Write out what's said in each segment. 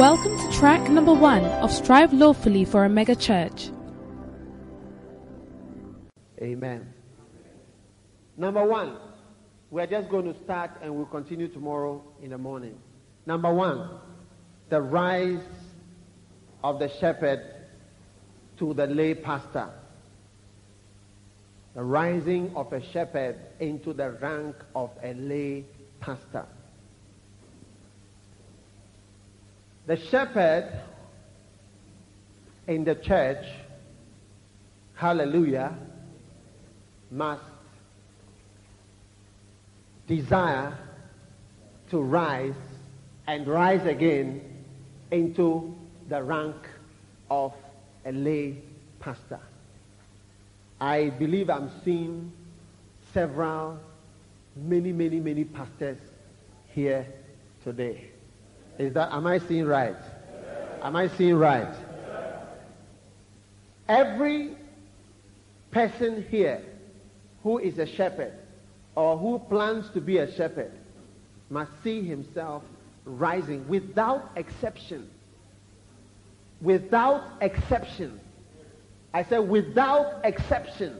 Welcome to track number one of Strive Lawfully for a Mega Church. Amen. Number one, we're just going to start and we'll continue tomorrow in the morning. Number one, the rise of the shepherd to the lay pastor. The rising of a shepherd into the rank of a lay pastor. The shepherd in the church, hallelujah, must desire to rise and rise again into the rank of a lay pastor. I believe I'm seeing several, many, many, many pastors here today. Is that, am I seeing right? Am I seeing right? Every person here who is a shepherd or who plans to be a shepherd must see himself rising without exception. Without exception. I said without exception.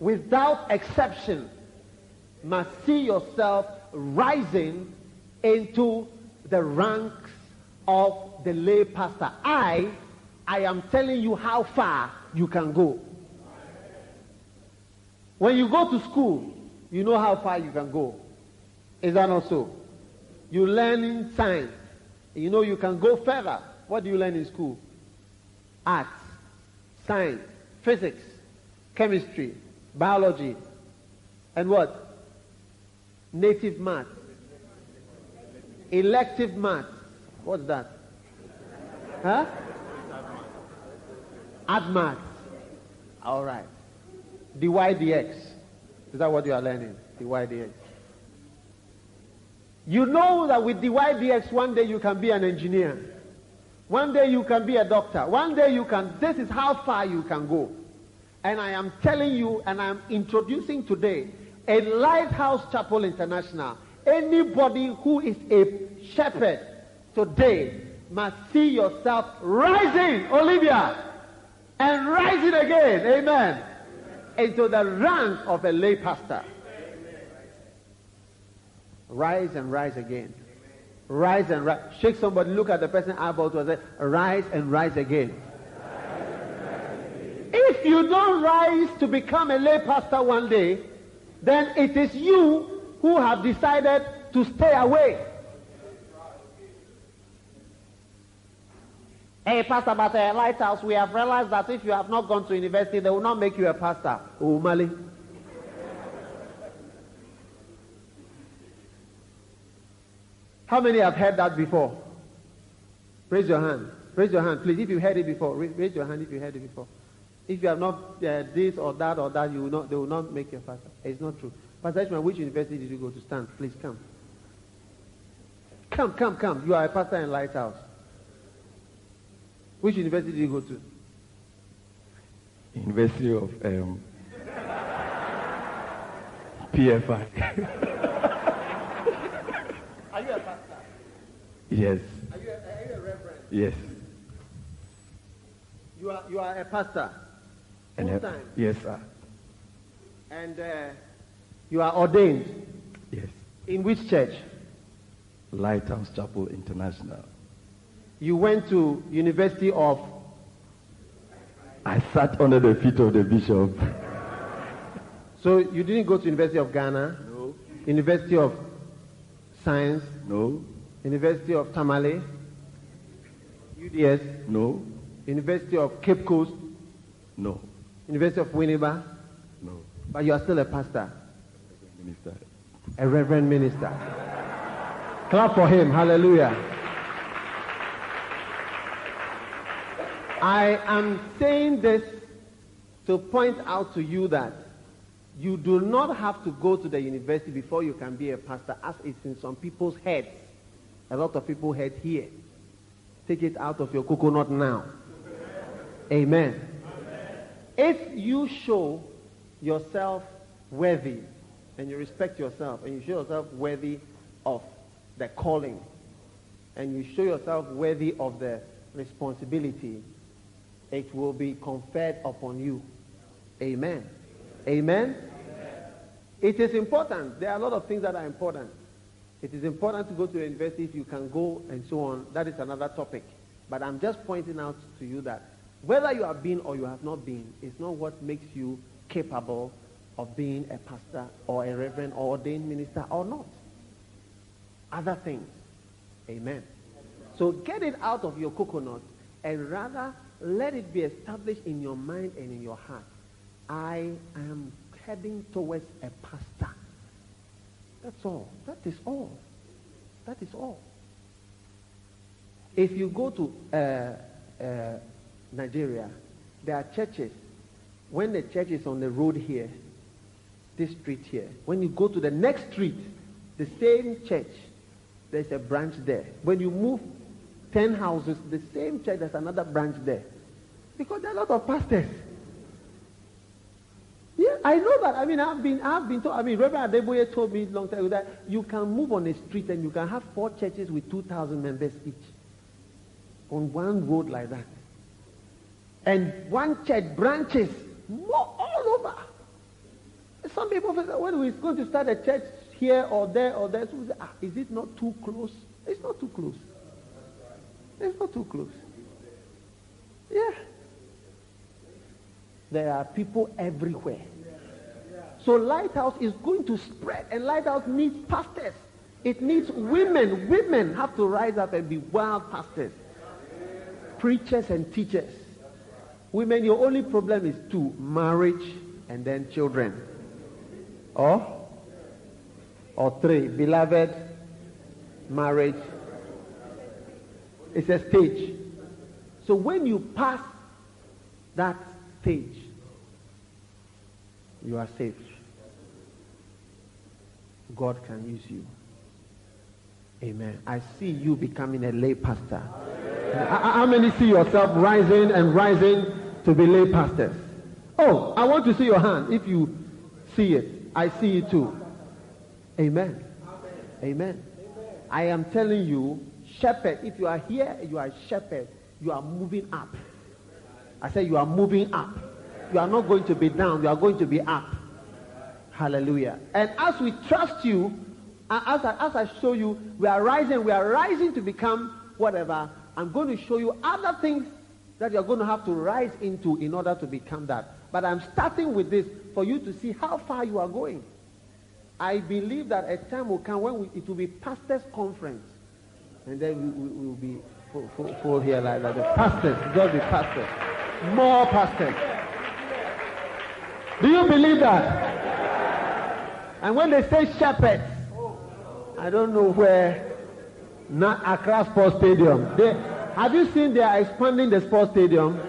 Without exception. Must see yourself rising into the ranks of the lay pastor. I, I am telling you how far you can go. When you go to school, you know how far you can go. Is that not so? You learn in science. You know you can go further. What do you learn in school? Arts, science, physics, chemistry, biology, and what? Native math. Elective math. What's that? Huh? Add math. All right. dy dx. Is that what you are learning? dy dx. You know that with dy dx one day you can be an engineer. One day you can be a doctor. One day you can, this is how far you can go. And I am telling you and I am introducing today a Lighthouse Chapel International Anybody who is a shepherd today must see yourself rising, Olivia, and rising again, amen, into the rank of a lay pastor. Rise and rise again. Rise and rise. Shake somebody, look at the person eyeball to say, rise and rise again. If you don't rise to become a lay pastor one day, then it is you who have decided to stay away. Hey, Pastor, but uh, Lighthouse, we have realized that if you have not gone to university, they will not make you a pastor. Oh, Mali. How many have heard that before? Raise your hand. Raise your hand, please. If you heard it before, raise your hand if you heard it before. If you have not uh, this or that or that, you will not, they will not make you a pastor. It's not true. Pastor Ishmael, which university did you go to stand? Please come. Come, come, come. You are a pastor in Lighthouse. Which university did you go to? University of um, PFI. are you a pastor? Yes. Are you a, are you a reverend? Yes. You are, you are a pastor? Full time? Yes, sir. And uh, you are ordained? Yes. In which church? Lighthouse Chapel International. You went to University of? I sat under the feet of the bishop. So you didn't go to University of Ghana? No. University of Science? No. University of Tamale? UDS? No. University of Cape Coast? No. University of Winneba? No. But you are still a pastor? Minister. A reverend minister. Clap for him. Hallelujah. I am saying this to point out to you that you do not have to go to the university before you can be a pastor, as it's in some people's heads. A lot of people head here. Take it out of your coconut now. Amen. Amen. If you show yourself worthy and you respect yourself and you show yourself worthy of the calling, and you show yourself worthy of the responsibility, it will be conferred upon you. Amen. Amen. It is important. There are a lot of things that are important. It is important to go to a university if you can go and so on. That is another topic. But I'm just pointing out to you that whether you have been or you have not been is not what makes you capable of being a pastor or a reverend or ordained minister or not. Other things. Amen. So get it out of your coconut and rather let it be established in your mind and in your heart. I am heading towards a pastor. That's all. That is all. That is all. If you go to uh, uh, Nigeria, there are churches. When the church is on the road here, this street here, when you go to the next street, the same church, there's a branch there. When you move 10 houses, the same church, there's another branch there. Because there are a lot of pastors. Yeah, I know that. I mean, I've been, I've been told, I mean, Reverend Adeboye told me a long time ago that you can move on a street and you can have four churches with 2,000 members each on one road like that. And one church branches more. Some people say, when we're going to start a church here or there or there, so say, ah, is it not too close? It's not too close. It's not too close. Yeah. There are people everywhere. So Lighthouse is going to spread and Lighthouse needs pastors. It needs women. Women have to rise up and be wild pastors. Preachers and teachers. Women, your only problem is two, marriage and then children. Or, or three, beloved, marriage. It's a stage. So when you pass that stage, you are saved. God can use you. Amen. I see you becoming a lay pastor. How many see yourself rising and rising to be lay pastors? Oh, I want to see your hand. If you see it, I see it too. Amen. Amen. I am telling you, shepherd, if you are here, you are a shepherd, you are moving up. I said you are moving up. You are not going to be down, you are going to be up. Hallelujah. And as we trust you, as I, as I show you, we are rising, we are rising to become whatever. I'm going to show you other things that you're going to have to rise into in order to become that. But I'm starting with this for you to see how far you are going. I believe that a time will come when we, it will be pastors' conference. And then we, we, will be full, full, full, here like that. The pastors, God be pastors. More pastors. Do you believe that? And when they say shepherds, I don't know where, not Accra Sports Stadium. They, have you seen they are expanding the sports stadium?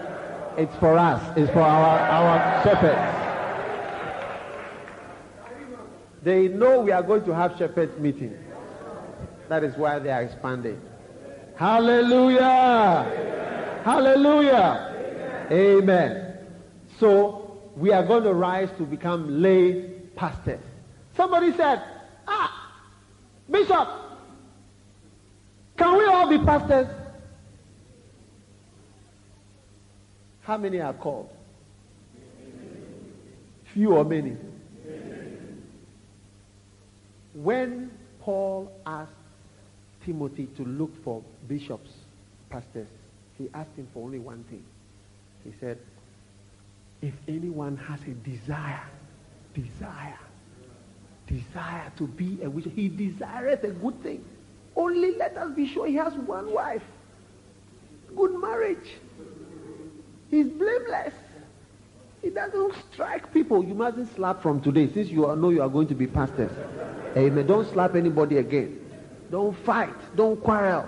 It's for us. It's for our, our shepherds. They know we are going to have shepherds meeting. That is why they are expanding. Hallelujah. Hallelujah. Amen. So we are going to rise to become lay pastors. Somebody said, ah, Bishop, can we all be pastors? How many are called? Few or many? When Paul asked Timothy to look for bishops, pastors, he asked him for only one thing. He said, if anyone has a desire, desire, desire to be a witch, he desires a good thing. Only let us be sure he has one wife. Good marriage. He's blameless. He doesn't strike people. You mustn't slap from today since you know you are going to be pastors. Amen. Don't slap anybody again. Don't fight. Don't quarrel.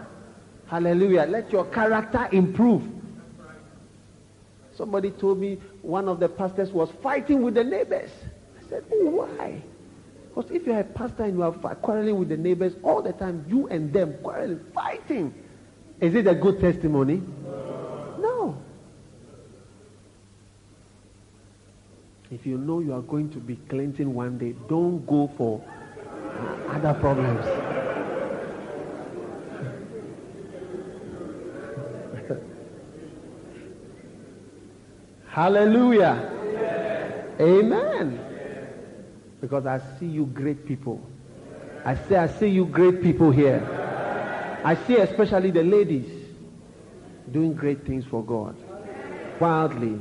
Hallelujah. Let your character improve. Somebody told me one of the pastors was fighting with the neighbors. I said, oh, why? Because if you're a pastor and you are quarreling with the neighbors all the time, you and them quarreling, fighting, is it a good testimony? If you know you are going to be cleansing one day, don't go for other problems. Hallelujah. Amen. Amen. Amen. Because I see you great people. I say I see you great people here. I see especially the ladies doing great things for God. Wildly,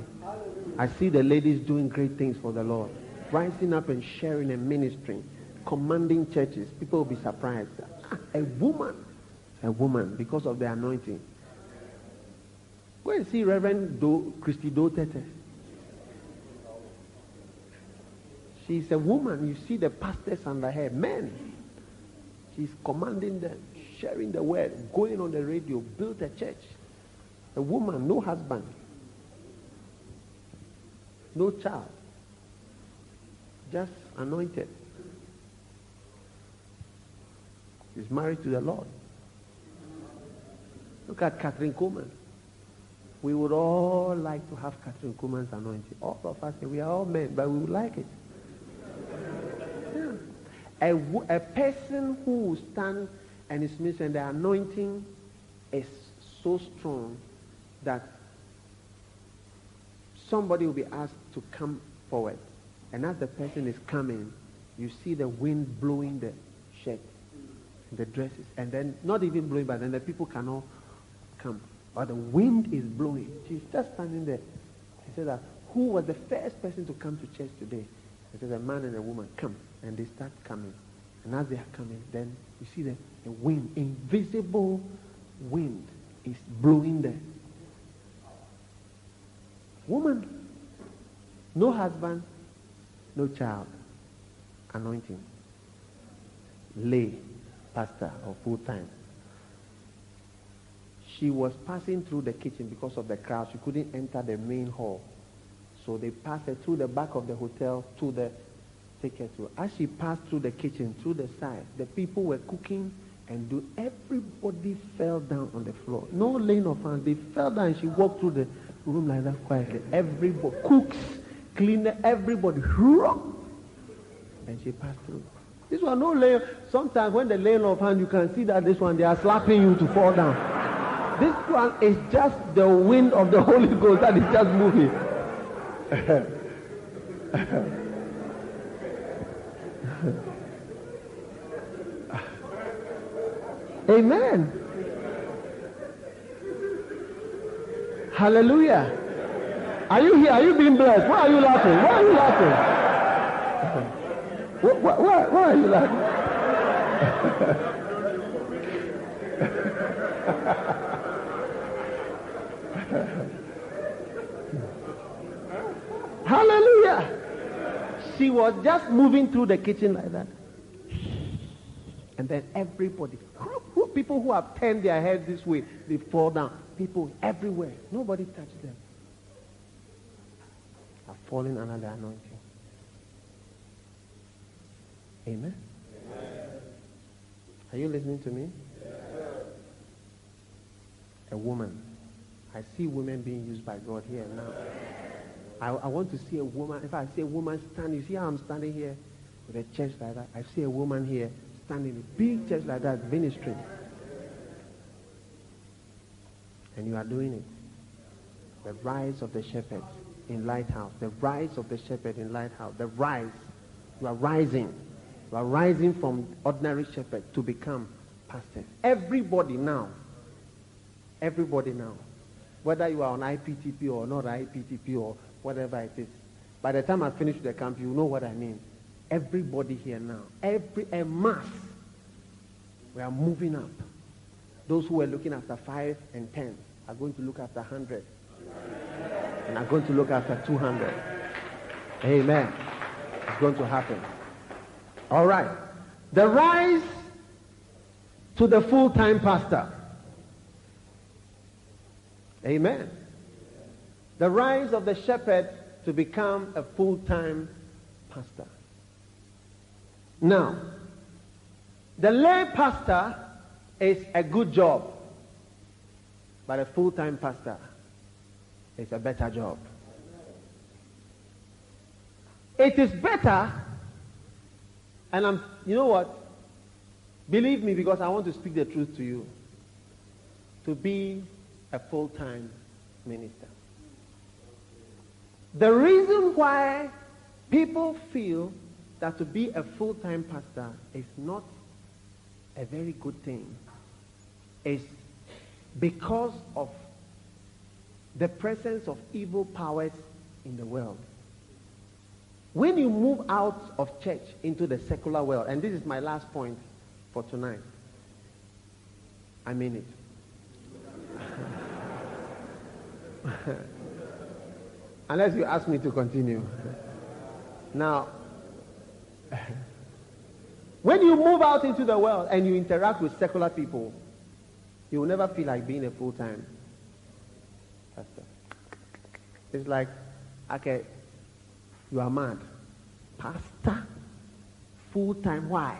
I see the ladies doing great things for the Lord. Rising up and sharing and ministering. Commanding churches. People will be surprised. Ah, a woman. A woman because of the anointing. Go and see Reverend Doe, Christy Doe. She's a woman. You see the pastors under her, men. She's commanding them, sharing the word, going on the radio, built a church. A woman, no husband, no child, just anointed. She's married to the Lord. Look at Kathryn Kuhlman. We would all like to have Kathryn Kuhlman's anointing. All of us, we are all men, but we would like it. A, a person who will stand and is missing the anointing is so strong that somebody will be asked to come forward. And as the person is coming, you see the wind blowing the shirt, the dresses, and then not even blowing, but then the people cannot come. Or the wind is blowing. She's just standing there. She said who was the first person to come to church today? It says a man and a woman come, and they start coming. And as they are coming, then you see the, the wind, invisible wind is blowing there. Woman, no husband, no child, anointing, lay, pastor, or full time. She was passing through the kitchen because of the crowd. She couldn't enter the main hall. So they passed her through the back of the hotel to the ticket. As she passed through the kitchen, through the side, the people were cooking and do everybody fell down on the floor. No laying of hands. They fell down and she walked through the room like that quietly. Everybody, cooks, cleaner, everybody, and she passed through. This one, no laying. Sometimes when the laying of hand, you can see that this one, they are slapping you to fall down. This one is just the wind of the Holy Ghost that is just moving. Amen. Hallelujah. Are you here? Are you being blessed? Why are you laughing? Why are you laughing? Why, why, why are you laughing? Hallelujah. She was just moving through the kitchen like that. And then everybody, people who have turned their heads this way, they fall down. People everywhere. Nobody touched them. Are falling under the anointing. Amen. Amen. Are you listening to me? Yes. A woman. I see women being used by God here now. I, I want to see a woman. If I see a woman standing, you see how I'm standing here with a church like that? I see a woman here standing in a big church like that, ministering. And you are doing it. The rise of the shepherd in Lighthouse. The rise of the shepherd in Lighthouse. The rise. You are rising. You are rising from ordinary shepherd to become pastor. Everybody now. Everybody now. Whether you are on IPTP or not IPTP or whatever it is. By the time I finish the camp, you know what I mean. Everybody here now, every a mass, we are moving up. Those who were looking after five and ten are going to look after hundred, and are going to look after two hundred. Amen. It's going to happen. All right. The rise to the full-time pastor. Amen. The rise of the shepherd to become a full-time pastor. Now, the lay pastor is a good job, but a full-time pastor is a better job. It is better, and I'm, you know what? Believe me because I want to speak the truth to you, to be a full-time minister. The reason why people feel that to be a full-time pastor is not a very good thing is because of the presence of evil powers in the world. When you move out of church into the secular world, and this is my last point for tonight, I mean it. Unless you ask me to continue. Now, when you move out into the world and you interact with secular people, you will never feel like being a full-time pastor. It's like, okay, you are mad. Pastor? Full-time, why?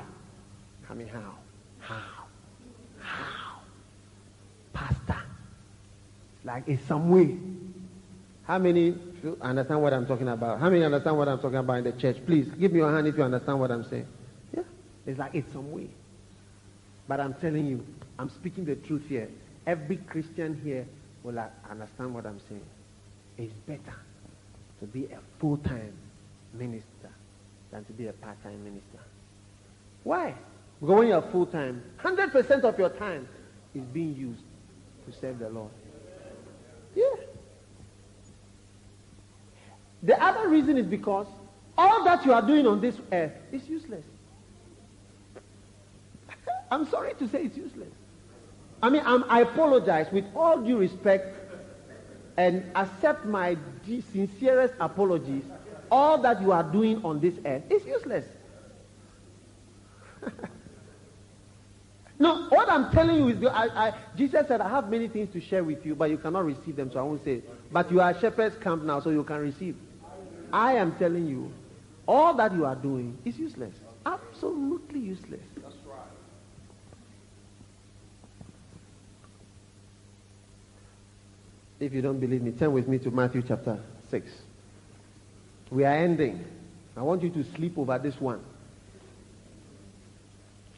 I mean, how? How? How? Pastor? Like, in some way. How many understand what I'm talking about? How many understand what I'm talking about in the church? Please, give me your hand if you understand what I'm saying. Yeah? It's like, it's some way. But I'm telling you, I'm speaking the truth here. Every Christian here will understand what I'm saying. It's better to be a full-time minister than to be a part-time minister. Why? Because when you're full-time, 100% of your time is being used to serve the Lord. Yeah. The other reason is because all that you are doing on this earth is useless. I'm sorry to say it's useless. I mean, I'm, i apologize with all due respect and accept my sincerest apologies. All that you are doing on this earth is useless. no, what I'm telling you is, I, I, Jesus said, I have many things to share with you, but you cannot receive them, so I won't say. But you are shepherd's camp now, so you can receive. I am telling you, all that you are doing is useless. Absolutely useless. If you don't believe me, turn with me to Matthew chapter 6. We are ending. I want you to sleep over this one.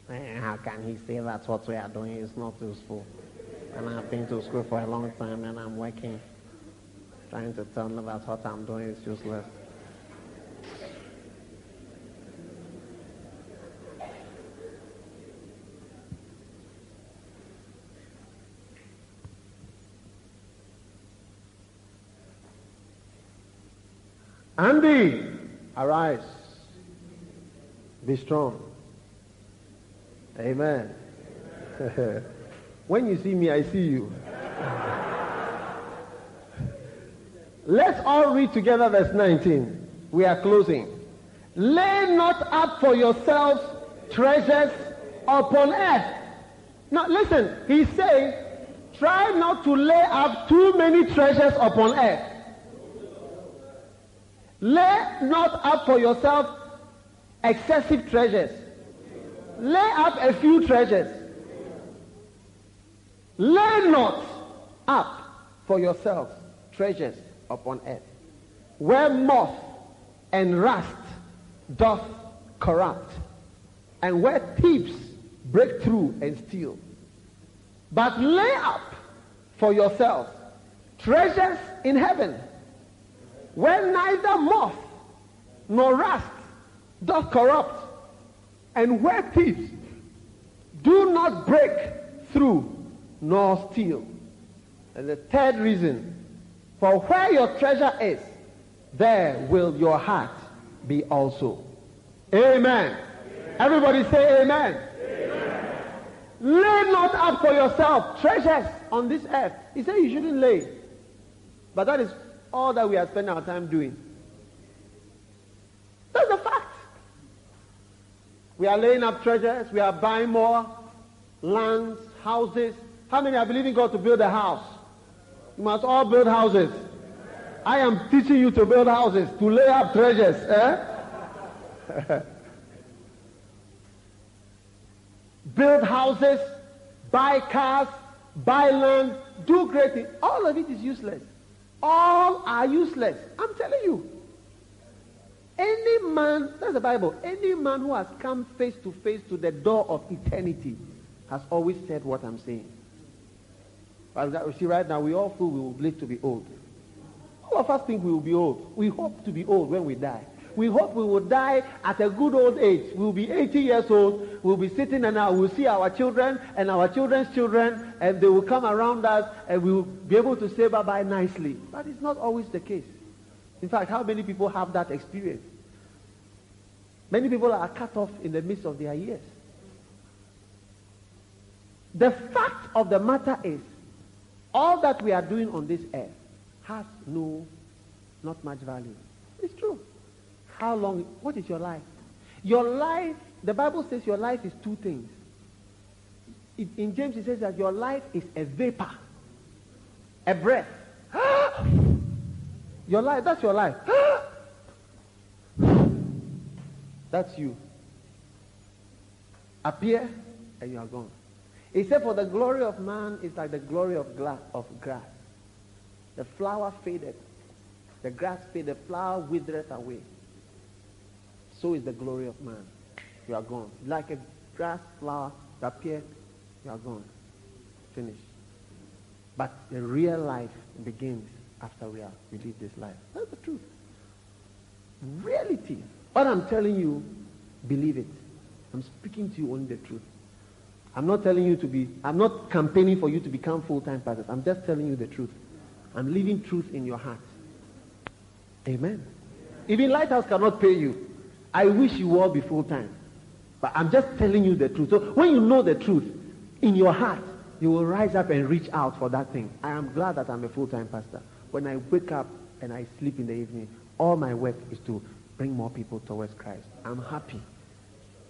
Eh, how can he say that what we are doing is not useful? And I've been to school for a long time and I'm working, trying to tell them that what I'm doing is useless. Andy, arise. Be strong. Amen. when you see me, I see you. Let's all read together verse 19. We are closing. Lay not up for yourselves treasures upon earth. Now listen, he says, try not to lay up too many treasures upon earth. Lay not up for yourself excessive treasures. Lay up a few treasures. Lay not up for yourself treasures upon earth, where moth and rust doth corrupt, and where thieves break through and steal. But lay up for yourself treasures in heaven where neither moth nor rust doth corrupt, and where thieves do not break through nor steal. And the third reason, for where your treasure is, there will your heart be also. Amen. amen. Everybody say amen. amen. Lay not up for yourself treasures on this earth. He said you shouldn't lay. But that is all that we are spending our time doing. That's a fact. We are laying up treasures. We are buying more lands, houses. How many are believing God to build a house? You must all build houses. I am teaching you to build houses, to lay up treasures. Eh? build houses, buy cars, buy land, do great things. All of it is useless. All are useless. I'm telling you. Any man, that's the Bible, any man who has come face to face to the door of eternity has always said what I'm saying. But you see, right now, we all feel we will live to be old. All of us think we will be old. We hope to be old when we die. We hope we will die at a good old age. We will be 80 years old. We'll be sitting and uh, we'll see our children and our children's children and they will come around us and we will be able to say bye-bye nicely. But it's not always the case. In fact, how many people have that experience? Many people are cut off in the midst of their years. The fact of the matter is, all that we are doing on this earth has no, not much value. It's true. How long, what is your life? Your life, the Bible says your life is two things. in James it says that your life is a vapor, a breath. your life, that's your life. that's you. Appear and you are gone. He said, for the glory of man is like the glory of, glass, of grass. The flower faded. The grass faded. The flower withered away. So is the glory of man. You are gone. Like a grass flower that appeared, you are gone. Finished. But the real life begins after we, are, we leave this life. That's the truth. Reality. What I'm telling you, believe it. I'm speaking to you only the truth. I'm not telling you to be, I'm not campaigning for you to become full-time pastors. I'm just telling you the truth. I'm leaving truth in your heart. Amen. Even Lighthouse cannot pay you. I wish you all be full-time. But I'm just telling you the truth. So when you know the truth in your heart, you will rise up and reach out for that thing. I am glad that I'm a full-time pastor. When I wake up and I sleep in the evening, all my work is to bring more people towards Christ. I'm happy.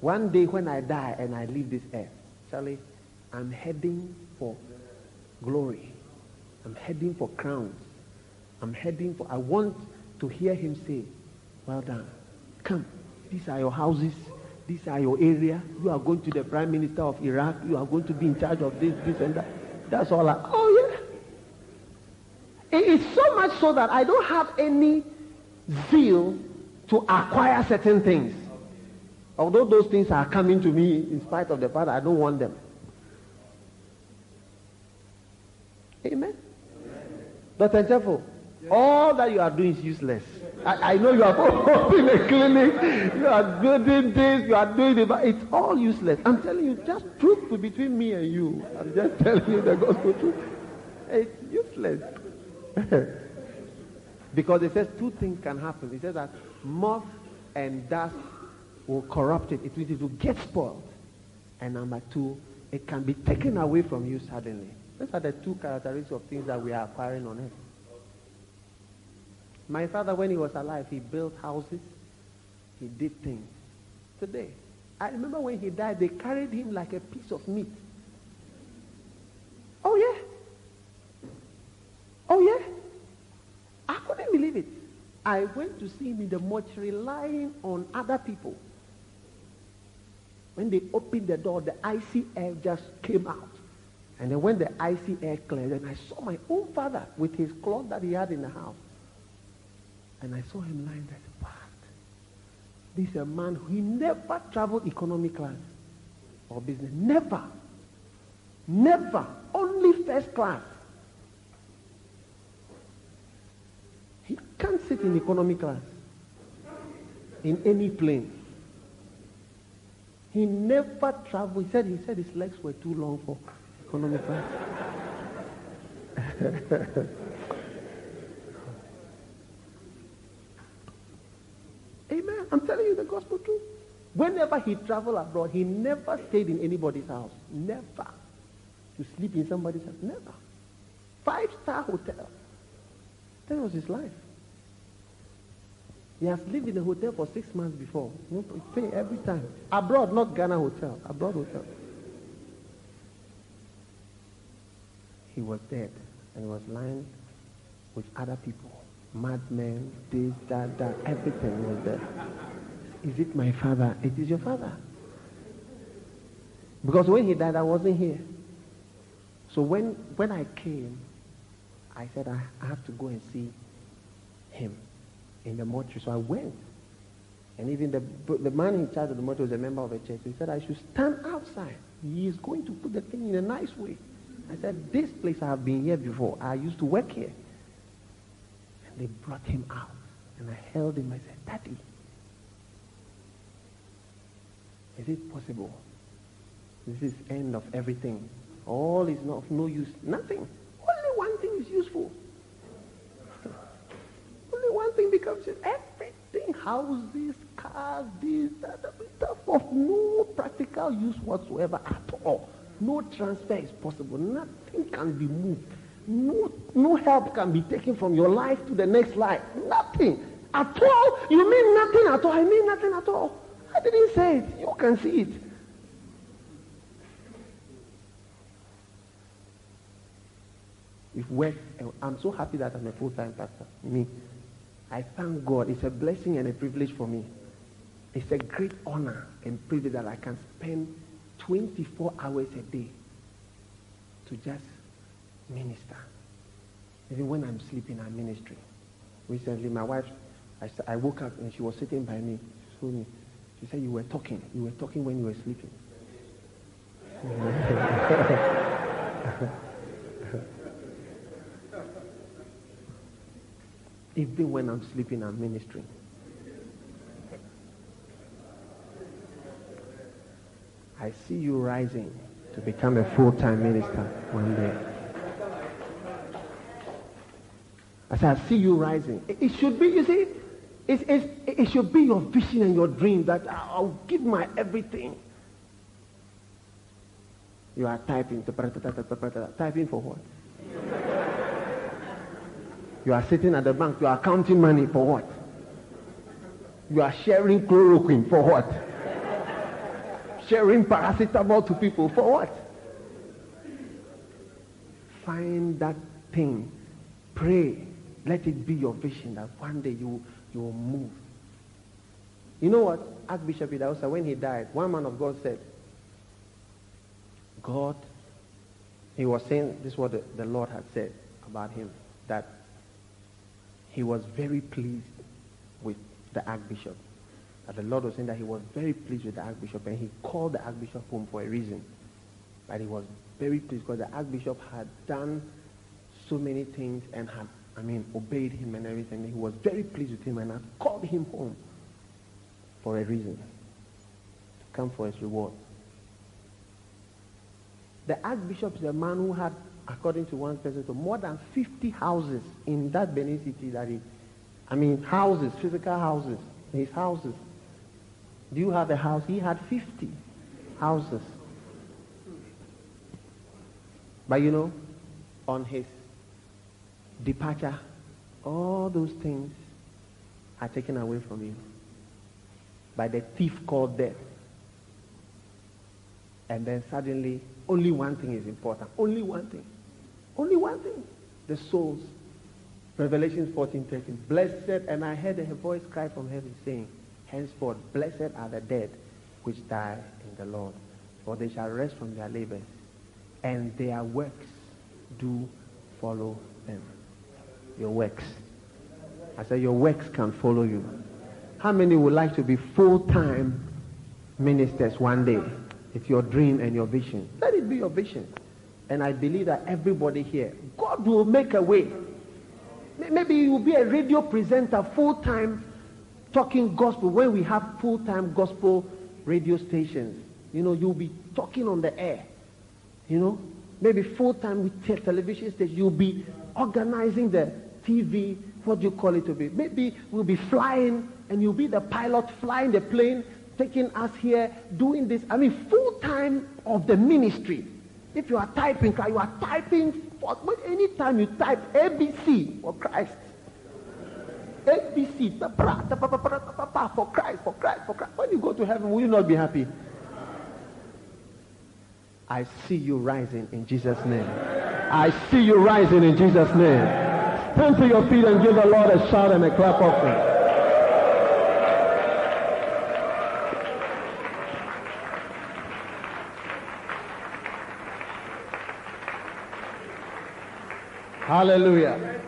One day when I die and I leave this earth, Charlie, I'm heading for glory. I'm heading for crowns. I'm heading for, I want to hear him say, well done. Come. These are your houses. These are your area. You are going to the prime minister of Iraq. You are going to be in charge of this, this, and that. That's all I, oh yeah. It is so much so that I don't have any zeal to acquire certain things. Although those things are coming to me in spite of the fact I don't want them. Amen. Dr. Jeffo, all that you are doing is useless. I, I know you are opening a clinic, you are building this, you are doing it, but it's all useless. I'm telling you, just truth between me and you. I'm just telling you the gospel truth. It's useless. because it says two things can happen. It says that moth and dust will corrupt it. It means it will get spoiled. And number two, it can be taken away from you suddenly. Those are the two characteristics of things that we are acquiring on earth. My father, when he was alive, he built houses. He did things. Today, I remember when he died, they carried him like a piece of meat. Oh, yeah. Oh, yeah. I couldn't believe it. I went to see him in the mortuary lying on other people. When they opened the door, the icy air just came out. And then when the icy air cleared, and I saw my own father with his cloth that he had in the house. And I saw him lying there. What? This is a man who never traveled economy class or business. Never. Never. Only first class. He can't sit in economy class in any plane. He never traveled. He said he said his legs were too long for economy class. Amen. I'm telling you the gospel truth. Whenever he traveled abroad, he never stayed in anybody's house. Never. To sleep in somebody's house. Never. Five-star hotel. That was his life. He has lived in a hotel for six months before. You pay every time. Abroad, not Ghana hotel. Abroad hotel. He was dead and was lying with other people. Madmen, this, that, that, everything was there. Is it my father? It is your father. Because when he died, I wasn't here. So when, when I came, I said, I, have to go and see him in the mortuary. So I went. And even the, the man in charge of the mortuary was a member of the church. He said, I should stand outside. He is going to put the thing in a nice way. I said, this place I have been here before. I used to work here. They brought him out. And I held him. I said, Daddy, is it possible? This is end of everything. All is not of no use. Nothing. Only one thing is useful. Only one thing becomes everything. Houses, cars, this, that, stuff of no practical use whatsoever at all. No transfer is possible. Nothing can be moved. No, no help can be taken from your life to the next life. Nothing. At all. You mean nothing at all. I mean nothing at all. I didn't say it. You can see it. If work, I'm so happy that I'm a full-time pastor. Me. I thank God. It's a blessing and a privilege for me. It's a great honor and privilege that I can spend 24 hours a day to just minister. Even when I'm sleeping, I'm ministering. Recently, my wife, I, I woke up and she was sitting by me. She told me, she said, you were talking. You were talking when you were sleeping. Even when I'm sleeping, I'm ministering. I see you rising to become a full-time minister one day. I said, I see you rising. It, it should be, you see, it, it, it should be your vision and your dream that I'll give my everything. You are typing, typing for what? You are sitting at the bank, you are counting money for what? You are sharing chloroquine for what? sharing paracetamol to people for what? Find that thing. Pray. Let it be your vision that one day you, you will move. You know what? Archbishop Idahosa, when he died, one man of God said, God, he was saying, this is what the, the Lord had said about him, that he was very pleased with the Archbishop that the Lord was saying that he was very pleased with the Archbishop and he called the Archbishop home for a reason. But he was very pleased because the Archbishop had done so many things and had, I mean, obeyed him and everything. He was very pleased with him and had called him home for a reason. To come for his reward. The Archbishop is a man who had, according to one person, more than 50 houses in that Benin city that he, I mean, houses, physical houses, his houses. Do you have a house? He had 50 houses. But you know, on his departure, all those things are taken away from you by the thief called death. And then suddenly, only one thing is important. Only one thing. Only one thing. The souls. Revelation 14, 13. Blessed, and I heard a voice cry from heaven saying, Henceforth, blessed are the dead which die in the Lord, for they shall rest from their labors, and their works do follow them. Your works. I said, your works can follow you. How many would like to be full-time ministers one day? It's your dream and your vision. Let it be your vision. And I believe that everybody here, God will make a way. Maybe you will be a radio presenter full-time talking gospel when we have full-time gospel radio stations. You know, you'll be talking on the air. You know, maybe full-time with te- television station. You'll be organizing the TV, what do you call it to be? Maybe we'll be flying and you'll be the pilot flying the plane, taking us here, doing this. I mean, full-time of the ministry. If you are typing, you are typing, for, anytime you type ABC for Christ, ABC, for Christ, for Christ, for Christ. When you go to heaven, will you not be happy? I see you rising in Jesus' name. I see you rising in Jesus' name. Stand to your feet and give the Lord a shout and a clap of offering. Hallelujah.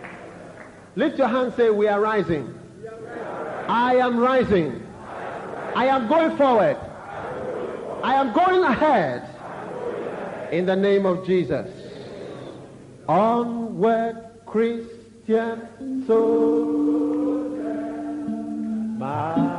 Lift your hand say, we are rising. I am rising. I am going forward. I am going ahead. In the name of Jesus. Onward, Christian soldier marching